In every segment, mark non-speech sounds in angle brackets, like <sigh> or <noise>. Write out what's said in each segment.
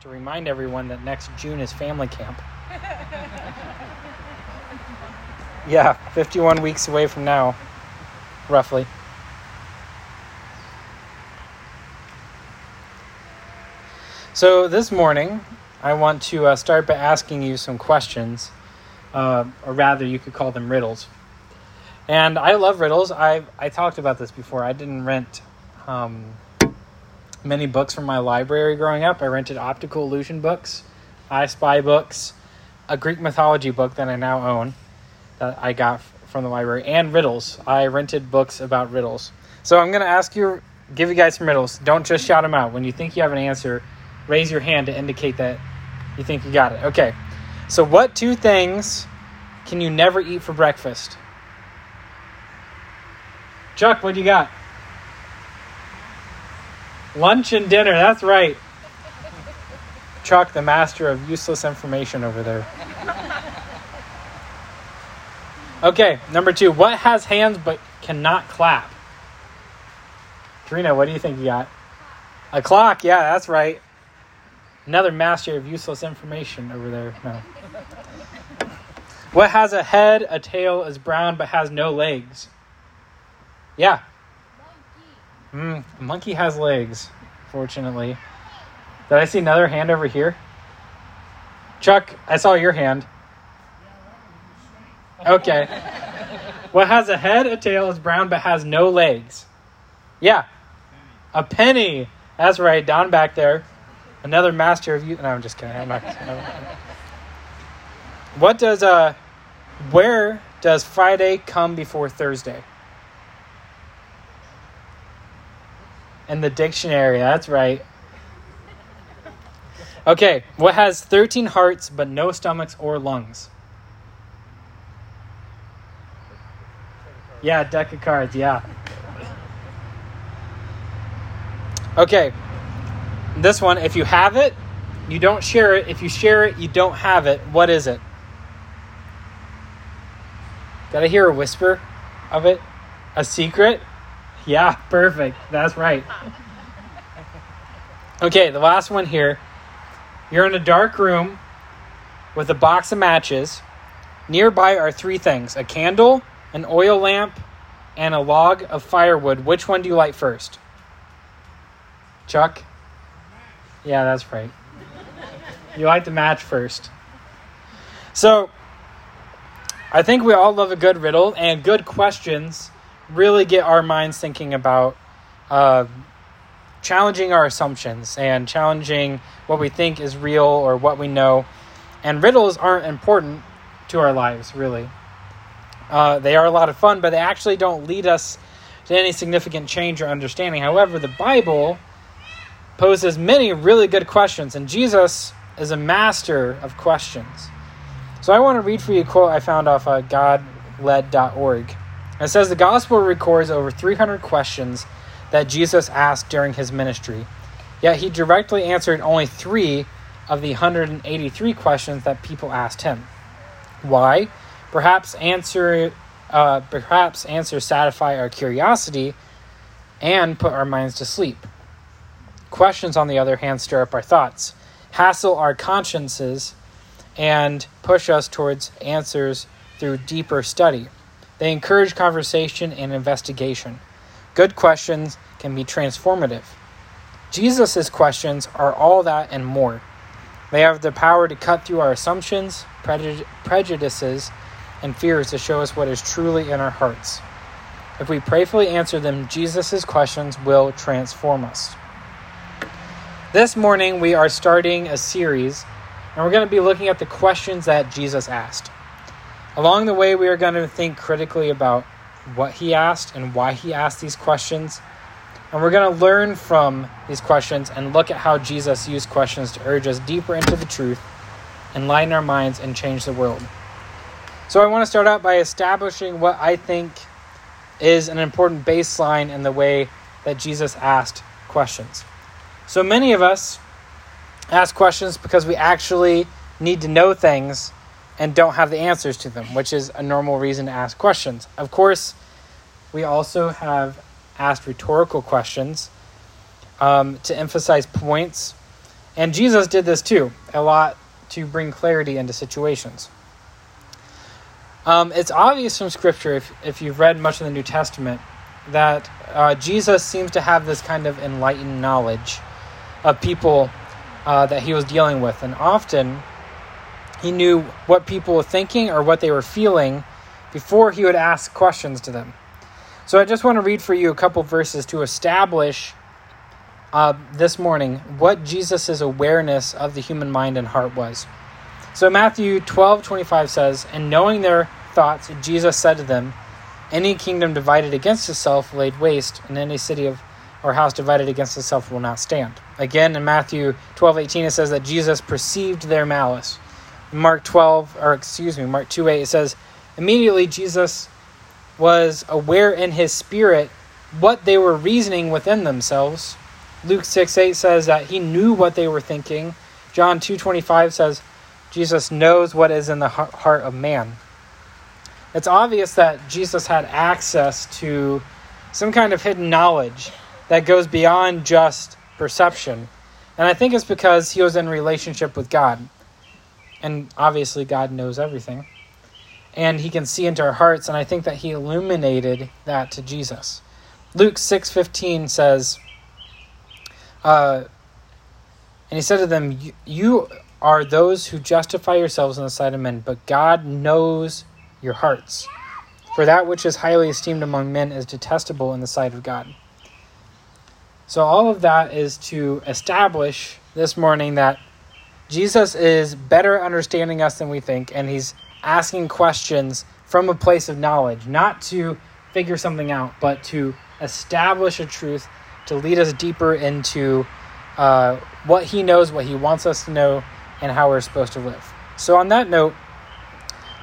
to remind everyone that next June is family camp. <laughs> yeah, 51 weeks away from now, roughly. So, this morning, I want to uh, start by asking you some questions, uh, or rather, you could call them riddles. And I love riddles. I I talked about this before. I didn't rent um, many books from my library growing up. I rented optical illusion books, I Spy books, a Greek mythology book that I now own that I got from the library, and riddles. I rented books about riddles. So I'm going to ask you, give you guys some riddles. Don't just shout them out. When you think you have an answer, raise your hand to indicate that you think you got it. Okay. So, what two things can you never eat for breakfast? Chuck, what do you got? Lunch and dinner, that's right. Chuck, the master of useless information over there. Okay, number two. What has hands but cannot clap? Karina, what do you think you got? A clock, yeah, that's right. Another master of useless information over there. No. What has a head, a tail, is brown but has no legs? Yeah. Mm, monkey has legs, fortunately. Did I see another hand over here? Chuck, I saw your hand. Okay. What has a head, a tail, is brown, but has no legs? Yeah. A penny. That's right, down back there. Another master of you. No, I'm just kidding. I'm not. What does uh, where does Friday come before Thursday? In the dictionary. That's right. Okay, what has 13 hearts but no stomachs or lungs? Yeah, deck of cards, yeah. Okay, this one, if you have it, you don't share it. If you share it, you don't have it. What is it? Did I hear a whisper of it? A secret? Yeah, perfect. That's right. Okay, the last one here. You're in a dark room with a box of matches. Nearby are three things a candle, an oil lamp, and a log of firewood. Which one do you light first? Chuck? Yeah, that's right. You light the match first. So, I think we all love a good riddle, and good questions really get our minds thinking about uh, challenging our assumptions and challenging what we think is real or what we know. And riddles aren't important to our lives, really. Uh, they are a lot of fun, but they actually don't lead us to any significant change or understanding. However, the Bible poses many really good questions, and Jesus is a master of questions. So I want to read for you a quote I found off uh, godled.org. It says the gospel records over 300 questions that Jesus asked during his ministry, yet he directly answered only three of the 183 questions that people asked him. Why? Perhaps answer, uh, perhaps answers satisfy our curiosity and put our minds to sleep. Questions, on the other hand, stir up our thoughts, hassle our consciences, and push us towards answers through deeper study. They encourage conversation and investigation. Good questions can be transformative. Jesus' questions are all that and more. They have the power to cut through our assumptions, prejudices, and fears to show us what is truly in our hearts. If we prayerfully answer them, Jesus' questions will transform us. This morning, we are starting a series, and we're going to be looking at the questions that Jesus asked. Along the way, we are going to think critically about what he asked and why he asked these questions. And we're going to learn from these questions and look at how Jesus used questions to urge us deeper into the truth, enlighten our minds, and change the world. So, I want to start out by establishing what I think is an important baseline in the way that Jesus asked questions. So, many of us ask questions because we actually need to know things and don't have the answers to them, which is a normal reason to ask questions. Of course, we also have asked rhetorical questions um, to emphasize points And Jesus did this too, a lot to bring clarity into situations. Um, it's obvious from Scripture, if, if you've read much of the New Testament, that uh, Jesus seems to have this kind of enlightened knowledge of people uh, that he was dealing with. And often he knew what people were thinking or what they were feeling before he would ask questions to them. So I just want to read for you a couple verses to establish uh, this morning what Jesus' awareness of the human mind and heart was. So Matthew 12 25 says, And knowing their thoughts, Jesus said to them, Any kingdom divided against itself laid waste, and any city of or house divided against itself will not stand. Again, in Matthew 12 18, it says that Jesus perceived their malice. Mark 12, or excuse me, Mark 2 8, it says, Immediately Jesus was aware in his spirit what they were reasoning within themselves. Luke 6 8 says that he knew what they were thinking. John 2 25 says, Jesus knows what is in the heart of man. It's obvious that Jesus had access to some kind of hidden knowledge that goes beyond just perception. And I think it's because he was in relationship with God. And obviously, God knows everything. And he can see into our hearts, and I think that he illuminated that to Jesus. Luke 6:15 says, uh, and he said to them, You are those who justify yourselves in the sight of men, but God knows your hearts. For that which is highly esteemed among men is detestable in the sight of God. So, all of that is to establish this morning that Jesus is better understanding us than we think, and he's asking questions from a place of knowledge, not to figure something out, but to establish a truth to lead us deeper into uh, what he knows, what he wants us to know, and how we're supposed to live. So, on that note,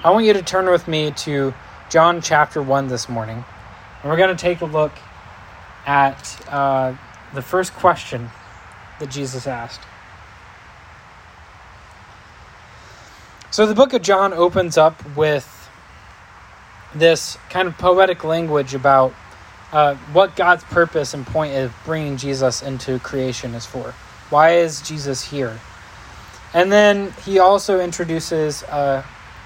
I want you to turn with me to John chapter 1 this morning. And we're going to take a look at uh, the first question that Jesus asked. So, the book of John opens up with this kind of poetic language about uh, what God's purpose and point of bringing Jesus into creation is for. Why is Jesus here? And then he also introduces a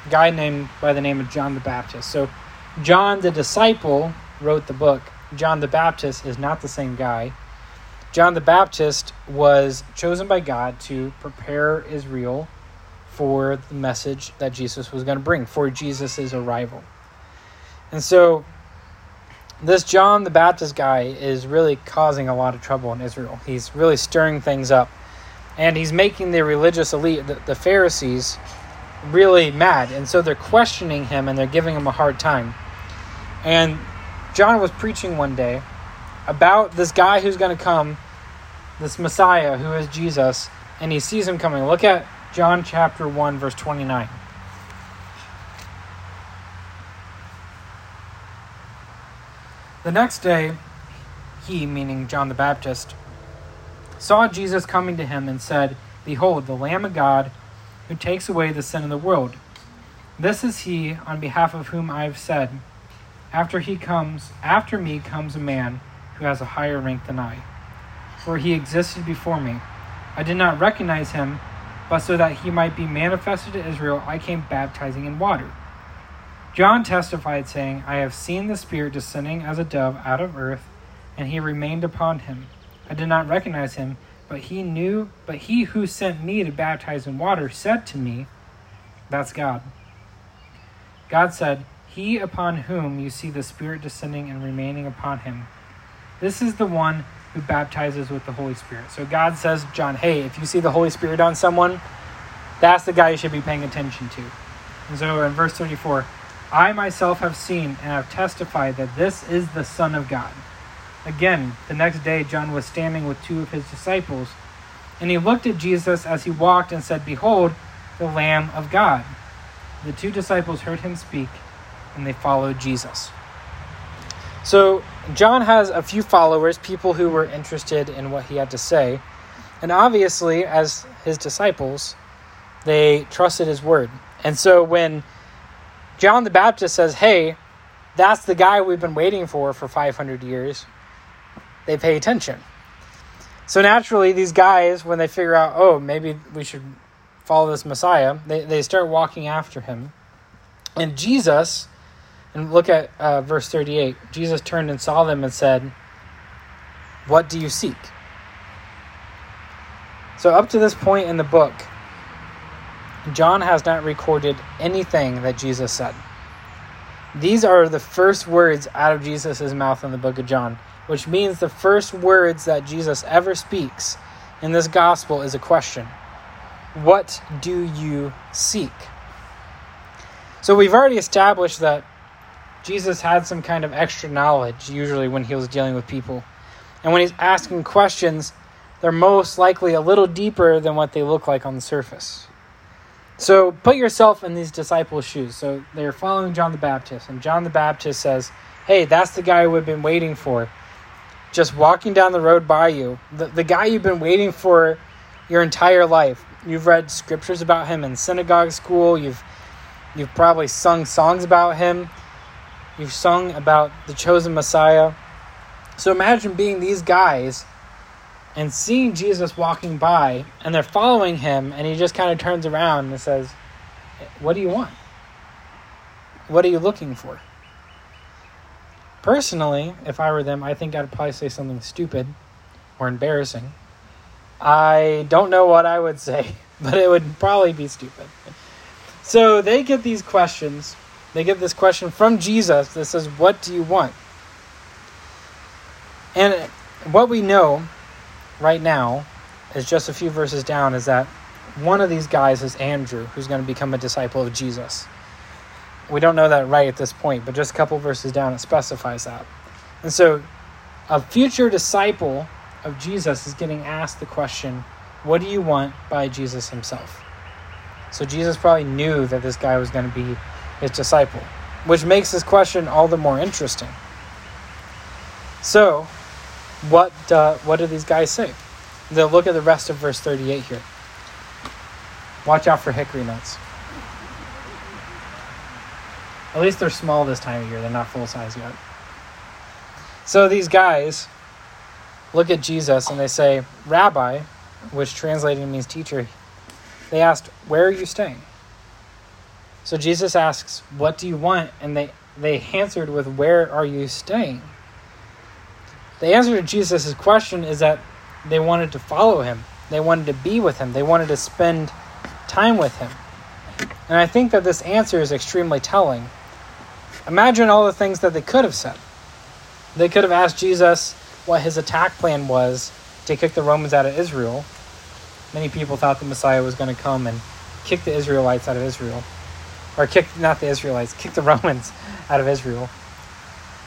guy named by the name of John the Baptist. So, John the disciple wrote the book. John the Baptist is not the same guy. John the Baptist was chosen by God to prepare Israel for the message that Jesus was going to bring, for Jesus' arrival. And so, this John the Baptist guy is really causing a lot of trouble in Israel. He's really stirring things up and he's making the religious elite, the, the Pharisees, really mad. And so they're questioning him and they're giving him a hard time. And John was preaching one day about this guy who's going to come, this Messiah who is Jesus, and he sees him coming. Look at John chapter 1, verse 29. The next day, he, meaning John the Baptist, saw Jesus coming to him and said, Behold, the Lamb of God who takes away the sin of the world. This is he on behalf of whom I have said, After he comes, after me comes a man who has a higher rank than I. For he existed before me. I did not recognize him, but so that he might be manifested to Israel, I came baptizing in water. John testified, saying, I have seen the Spirit descending as a dove out of earth, and he remained upon him. I did not recognize him, but he knew, but he who sent me to baptize in water said to me, That's God. God said, He upon whom you see the Spirit descending and remaining upon him. This is the one who baptizes with the Holy Spirit. So God says, John, hey, if you see the Holy Spirit on someone, that's the guy you should be paying attention to. And so in verse 34, I myself have seen and have testified that this is the Son of God. Again, the next day, John was standing with two of his disciples, and he looked at Jesus as he walked and said, Behold, the Lamb of God. The two disciples heard him speak, and they followed Jesus. So, John has a few followers, people who were interested in what he had to say. And obviously, as his disciples, they trusted his word. And so, when John the Baptist says, Hey, that's the guy we've been waiting for for 500 years, they pay attention. So naturally, these guys, when they figure out, oh, maybe we should follow this Messiah, they, they start walking after him. And Jesus, and look at uh, verse 38, Jesus turned and saw them and said, What do you seek? So, up to this point in the book, John has not recorded anything that Jesus said. These are the first words out of Jesus' mouth in the book of John which means the first words that Jesus ever speaks in this gospel is a question What do you seek? So we've already established that Jesus had some kind of extra knowledge, usually when he was dealing with people. And when he's asking questions, they're most likely a little deeper than what they look like on the surface. So put yourself in these disciples' shoes. So they're following John the Baptist, and John the Baptist says, Hey, that's the guy we've been waiting for just walking down the road by you, the, the guy you've been waiting for your entire life. You've read scriptures about him in synagogue school. You've you've probably sung songs about him. You've sung about the chosen Messiah. So imagine being these guys and seeing Jesus walking by and they're following him and he just kind of turns around and says, "What do you want? What are you looking for?" Personally, if I were them, I think I'd probably say something stupid or embarrassing. I don't know what I would <laughs> say, but it would probably be stupid. So they get these questions. They get this question from Jesus that says, What do you want? And what we know right now is just a few verses down is that one of these guys is Andrew, who's going to become a disciple of Jesus. We don't know that right at this point, but just a couple verses down, it specifies that. And so, a future disciple of Jesus is getting asked the question, What do you want by Jesus himself? So, Jesus probably knew that this guy was going to be his disciple, which makes this question all the more interesting. So, what, uh, what do these guys say? They'll look at the rest of verse 38 here. Watch out for hickory nuts. At least they're small this time of year. They're not full size yet. So these guys look at Jesus and they say, Rabbi, which translating means teacher, they asked, Where are you staying? So Jesus asks, What do you want? And they, they answered with, Where are you staying? The answer to Jesus' question is that they wanted to follow him, they wanted to be with him, they wanted to spend time with him. And I think that this answer is extremely telling Imagine all the things that they could have said. They could have asked Jesus what his attack plan was to kick the Romans out of Israel. Many people thought the Messiah was going to come and kick the Israelites out of Israel. Or kick, not the Israelites, kick the <laughs> Romans out of Israel.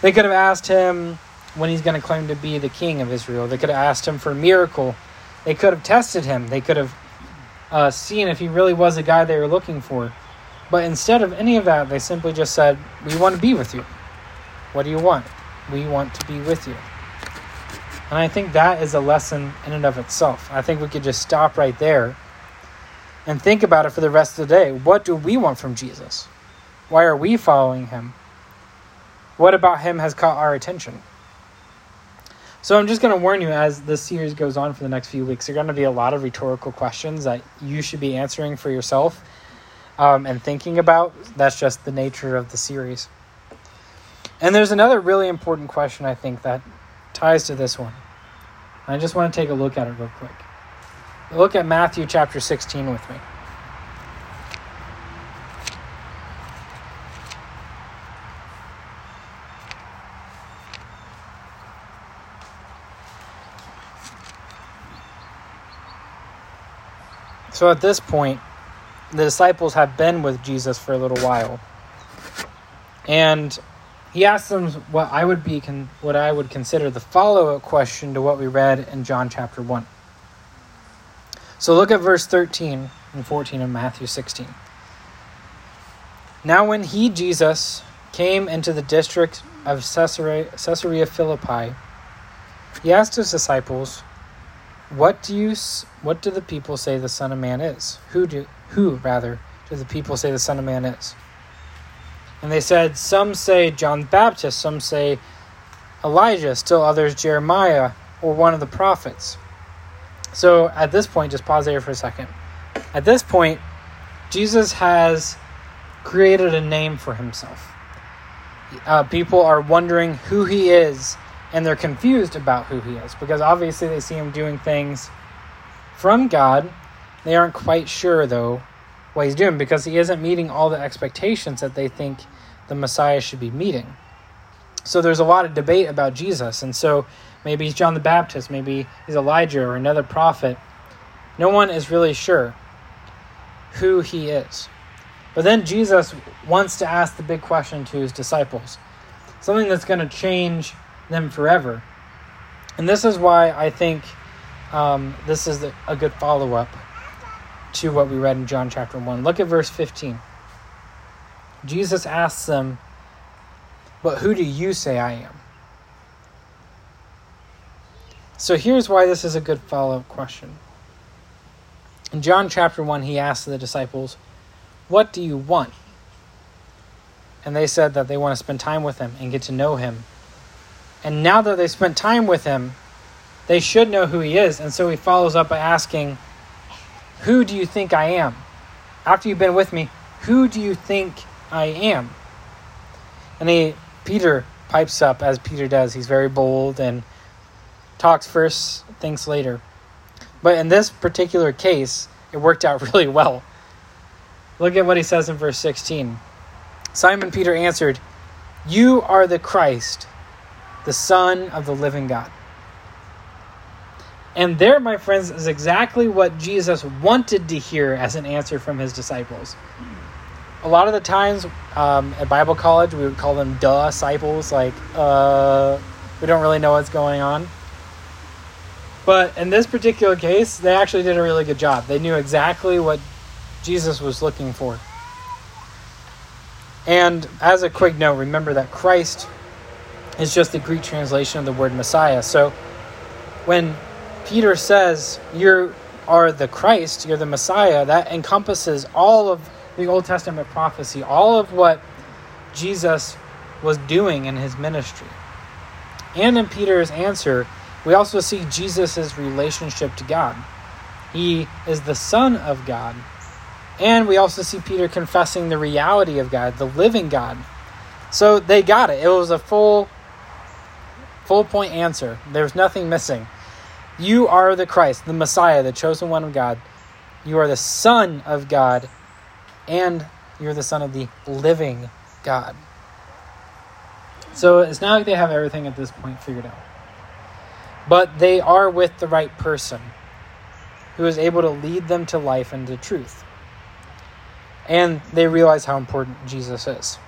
They could have asked him when he's going to claim to be the king of Israel. They could have asked him for a miracle. They could have tested him. They could have uh, seen if he really was the guy they were looking for. But instead of any of that, they simply just said, We want to be with you. What do you want? We want to be with you. And I think that is a lesson in and of itself. I think we could just stop right there and think about it for the rest of the day. What do we want from Jesus? Why are we following him? What about him has caught our attention? So I'm just going to warn you as this series goes on for the next few weeks, there are going to be a lot of rhetorical questions that you should be answering for yourself um, and thinking about. That's just the nature of the series. And there's another really important question I think that ties to this one. I just want to take a look at it real quick. Look at Matthew chapter 16 with me. So at this point, the disciples have been with Jesus for a little while. And he asks them what I would be con- what I would consider the follow-up question to what we read in John chapter 1. So look at verse 13 and 14 of Matthew 16. Now when he Jesus came into the district of Caesarea, Caesarea Philippi, he asked his disciples, "What do you what do the people say the Son of Man is? Who do who, rather, do the people say the Son of Man is? And they said, Some say John the Baptist, some say Elijah, still others Jeremiah, or one of the prophets. So at this point, just pause there for a second. At this point, Jesus has created a name for himself. Uh, people are wondering who he is, and they're confused about who he is because obviously they see him doing things from God. They aren't quite sure, though, what he's doing because he isn't meeting all the expectations that they think the Messiah should be meeting. So there's a lot of debate about Jesus, and so maybe he's John the Baptist, maybe he's Elijah or another prophet. No one is really sure who he is. But then Jesus wants to ask the big question to his disciples, something that's going to change them forever. And this is why I think um, this is a good follow up to what we read in John chapter 1. Look at verse 15. Jesus asks them, But who do you say I am? So here's why this is a good follow up question. In John chapter 1, he asked the disciples, What do you want? And they said that they want to spend time with him and get to know him. And now that they spent time with him, they should know who he is. And so he follows up by asking, Who do you think I am? After you've been with me, who do you think I am? And he, Peter pipes up as Peter does. He's very bold and talks first, thinks later. But in this particular case, it worked out <laughs> really well. Look at what he says in verse 16. Simon Peter answered, You are the Christ, the Son of the living God. And there, my friends, is exactly what Jesus wanted to hear as an answer from his disciples. A lot of the times um, at Bible college, we would call them duh disciples, like, uh, we don't really know what's going on. But in this particular case, they actually did a really good job. They knew exactly what Jesus was looking for. And as a quick note, remember that Christ is just the Greek translation of the word Messiah. So when Peter says, You are the Christ, you're the Messiah, that encompasses all of the Old Testament prophecy, all of what Jesus was doing in his ministry. And in Peter's answer, we also see Jesus' relationship to God. He is the Son of God. And we also see Peter confessing the reality of God, the living God. So they got it. It was a full full point answer. There's nothing missing. You are the Christ, the Messiah, the chosen one of God. You are the Son of God, and you're the Son of the living God. So it's not like they have everything at this point figured out but they are with the right person who is able to lead them to life and to truth. And they realize how important Jesus is.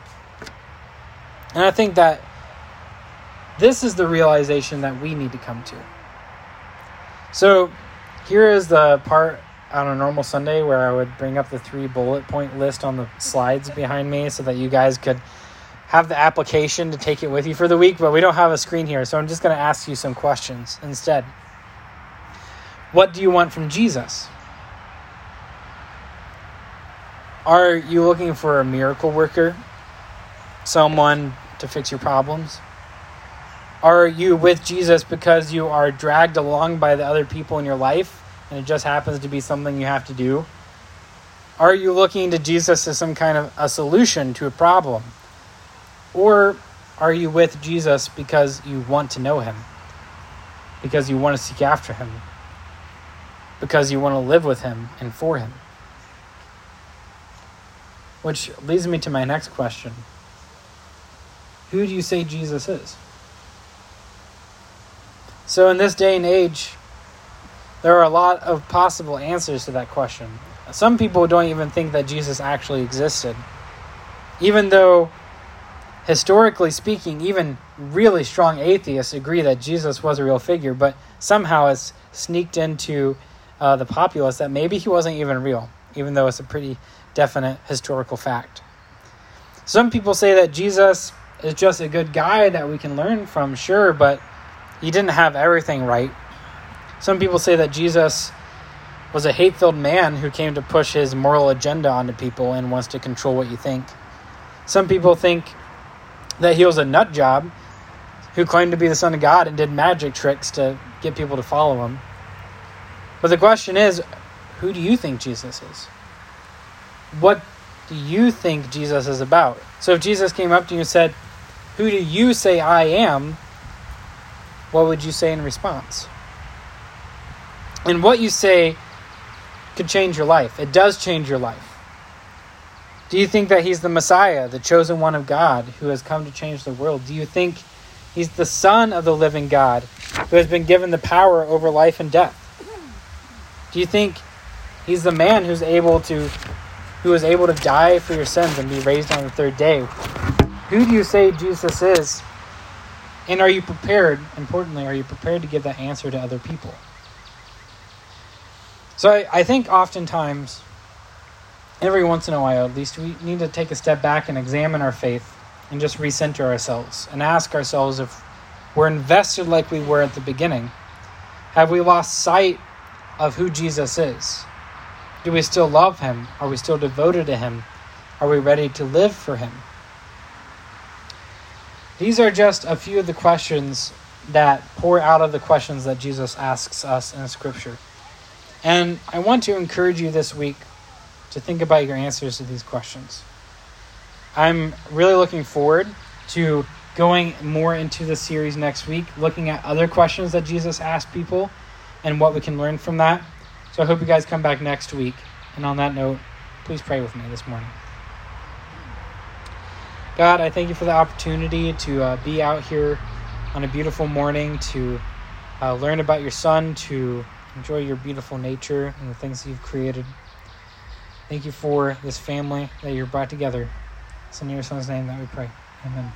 And I think that this is the realization that we need to come to. So here is the part on a normal Sunday where I would bring up the three bullet point list on the slides behind me so that you guys could have the application to take it with you for the week, but we don't have a screen here, so I'm just going to ask you some questions instead. What do you want from Jesus? Are you looking for a miracle worker? Someone to fix your problems? Are you with Jesus because you are dragged along by the other people in your life and it just happens to be something you have to do? Are you looking to Jesus as some kind of a solution to a problem? Or are you with Jesus because you want to know him? Because you want to seek after him? Because you want to live with him and for him? Which leads me to my next question Who do you say Jesus is? So, in this day and age, there are a lot of possible answers to that question. Some people don't even think that Jesus actually existed. Even though historically speaking, even really strong atheists agree that Jesus was a real figure, but somehow it's sneaked into uh, the populace that maybe he wasn't even real, even though it's a pretty definite historical fact. Some people say that Jesus is just a good guy that we can learn from, sure, but he didn't have everything right. Some people say that Jesus was a hate filled man who came to push his moral agenda onto people and wants to control what you think. Some people think that he was a nut job who claimed to be the son of God and did magic tricks to get people to follow him. But the question is, who do you think Jesus is? What do you think Jesus is about? So if Jesus came up to you and said, Who do you say I am? What would you say in response? And what you say could change your life. It does change your life. Do you think that he's the Messiah, the chosen one of God, who has come to change the world? Do you think he's the Son of the living God, who has been given the power over life and death? Do you think he's the man who's able to who is able to die for your sins and be raised on the third day? Who do you say Jesus is? And are you prepared, importantly, are you prepared to give that answer to other people? So I, I think oftentimes every once in a while, at least, we need to take a step back and examine our faith and just recenter ourselves and ask ourselves if we're invested like we were at the beginning. Have we lost sight of who Jesus is? Do we still love him? Are we still devoted to him? Are we ready to live for him? These are just a few of the questions that pour out of the questions that Jesus asks us in Scripture. And I want to encourage you this week to think about your answers to these questions. I'm really looking forward to going more into the series next week, looking at other questions that Jesus asked people and what we can learn from that. So I hope you guys come back next week. And on that note, please pray with me this morning. God, I thank you for the opportunity to uh, be out here on a beautiful morning to uh, learn about your son, to enjoy your beautiful nature and the things you've created. Thank you for this family that you're brought together. It's in your son's name that we pray. Amen.